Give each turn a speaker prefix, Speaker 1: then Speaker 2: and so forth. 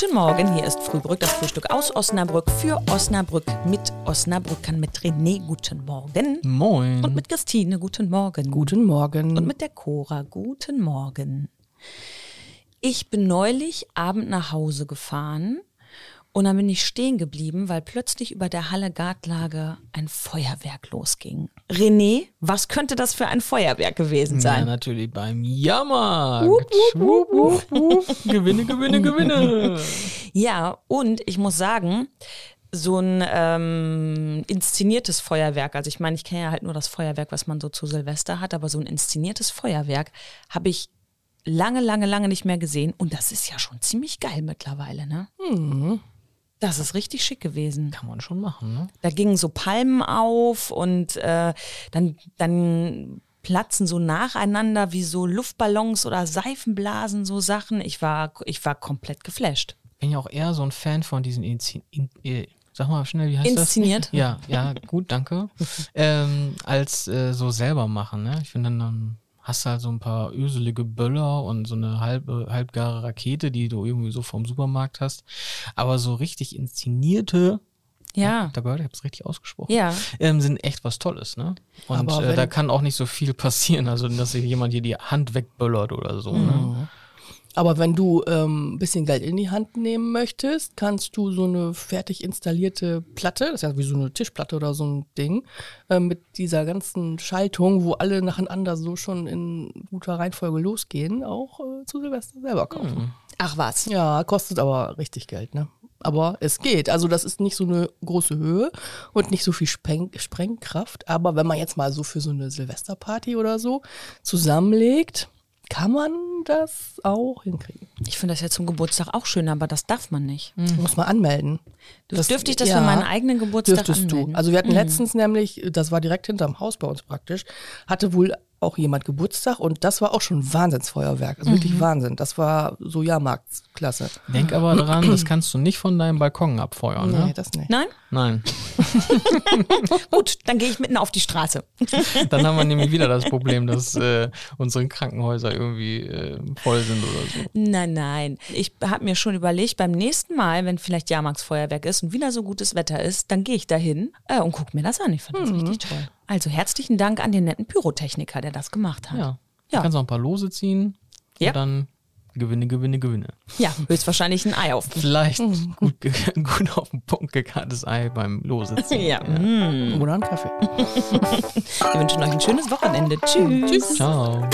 Speaker 1: Guten Morgen, hier ist Frühbrück, das Frühstück aus Osnabrück für Osnabrück mit Osnabrückern, mit René, guten Morgen.
Speaker 2: Moin.
Speaker 1: Und mit Christine, guten Morgen.
Speaker 3: Guten Morgen.
Speaker 1: Und mit der Cora, guten Morgen. Ich bin neulich Abend nach Hause gefahren und dann bin ich stehen geblieben, weil plötzlich über der Halle Gartlage ein Feuerwerk losging. René, was könnte das für ein Feuerwerk gewesen
Speaker 2: Ja,
Speaker 1: sein?
Speaker 2: natürlich beim wupp. Gewinne, gewinne, gewinne.
Speaker 1: Ja, und ich muss sagen, so ein ähm, inszeniertes Feuerwerk, also ich meine, ich kenne ja halt nur das Feuerwerk, was man so zu Silvester hat, aber so ein inszeniertes Feuerwerk habe ich lange, lange, lange nicht mehr gesehen und das ist ja schon ziemlich geil mittlerweile, ne? Das ist richtig schick gewesen.
Speaker 2: Kann man schon machen, ne?
Speaker 1: Da gingen so Palmen auf und äh, dann, dann platzen so nacheinander wie so Luftballons oder Seifenblasen, so Sachen. Ich war, ich war komplett geflasht.
Speaker 2: Bin ja auch eher so ein Fan von diesen Inzi in, äh, Sag mal schnell, wie heißt
Speaker 1: Inszeniert?
Speaker 2: das? Ja, ja, gut, danke. ähm, als äh, so selber machen, ne? Ich finde dann, dann hast du halt so ein paar öselige Böller und so eine halbe, halbgare Rakete, die du irgendwie so vom Supermarkt hast. Aber so richtig inszenierte,
Speaker 1: Ja.
Speaker 2: da gehört, ich hab's richtig ausgesprochen.
Speaker 1: Ja.
Speaker 2: ähm, sind echt was Tolles, ne? Und äh, da kann auch nicht so viel passieren, also dass sich jemand hier die Hand wegböllert oder so, ne?
Speaker 3: Aber wenn du ähm, ein bisschen Geld in die Hand nehmen möchtest, kannst du so eine fertig installierte Platte, das ist ja wie so eine Tischplatte oder so ein Ding, äh, mit dieser ganzen Schaltung, wo alle nacheinander so schon in guter Reihenfolge losgehen, auch äh, zu Silvester selber kaufen.
Speaker 1: Ach was.
Speaker 3: Ja, kostet aber richtig Geld, ne? Aber es geht. Also das ist nicht so eine große Höhe und nicht so viel Spreng Sprengkraft. Aber wenn man jetzt mal so für so eine Silvesterparty oder so zusammenlegt, kann man das auch hinkriegen.
Speaker 1: Ich finde das ja zum Geburtstag auch schön, aber das darf man nicht.
Speaker 3: Muss man anmelden. Das,
Speaker 1: Dürfte ich das für meinen eigenen Geburtstag
Speaker 3: Dürftest
Speaker 1: anmelden?
Speaker 3: du. Also wir hatten letztens nämlich, das war direkt hinterm Haus bei uns praktisch, hatte wohl auch jemand Geburtstag und das war auch schon Wahnsinnsfeuerwerk. Also wirklich Wahnsinn. Das war so Jahrmarktsklasse.
Speaker 2: Denk aber dran, das kannst du nicht von deinem Balkon abfeuern,
Speaker 3: Nee,
Speaker 2: ne?
Speaker 3: das nicht.
Speaker 1: Nein?
Speaker 2: Nein.
Speaker 1: Gut, dann gehe ich mitten auf die Straße.
Speaker 2: Dann haben wir nämlich wieder das Problem, dass äh, unsere Krankenhäuser irgendwie äh, voll sind oder so.
Speaker 1: Nein, nein. Ich habe mir schon überlegt, beim nächsten Mal, wenn vielleicht Jahrmarktsfeuerwerk ist und wieder so gutes Wetter ist, dann gehe ich dahin äh, und gucke mir das an. Ich finde das richtig toll. Also herzlichen Dank an den netten Pyrotechniker, der das gemacht hat.
Speaker 2: Ja.
Speaker 1: Ja.
Speaker 2: Du kannst auch ein paar Lose ziehen
Speaker 1: Ja.
Speaker 2: und dann Gewinne, Gewinne, Gewinne.
Speaker 1: Ja, höchstweuerlich ein Ei auf.
Speaker 2: Vielleicht gut, ge- gut auf den Punkt gekartetes Ei beim Lose ziehen.
Speaker 1: Ja. mm.
Speaker 3: Oder einen Kaffee.
Speaker 1: Wir wünschen euch ein schönes Wochenende. Tschüss.
Speaker 2: Ciao.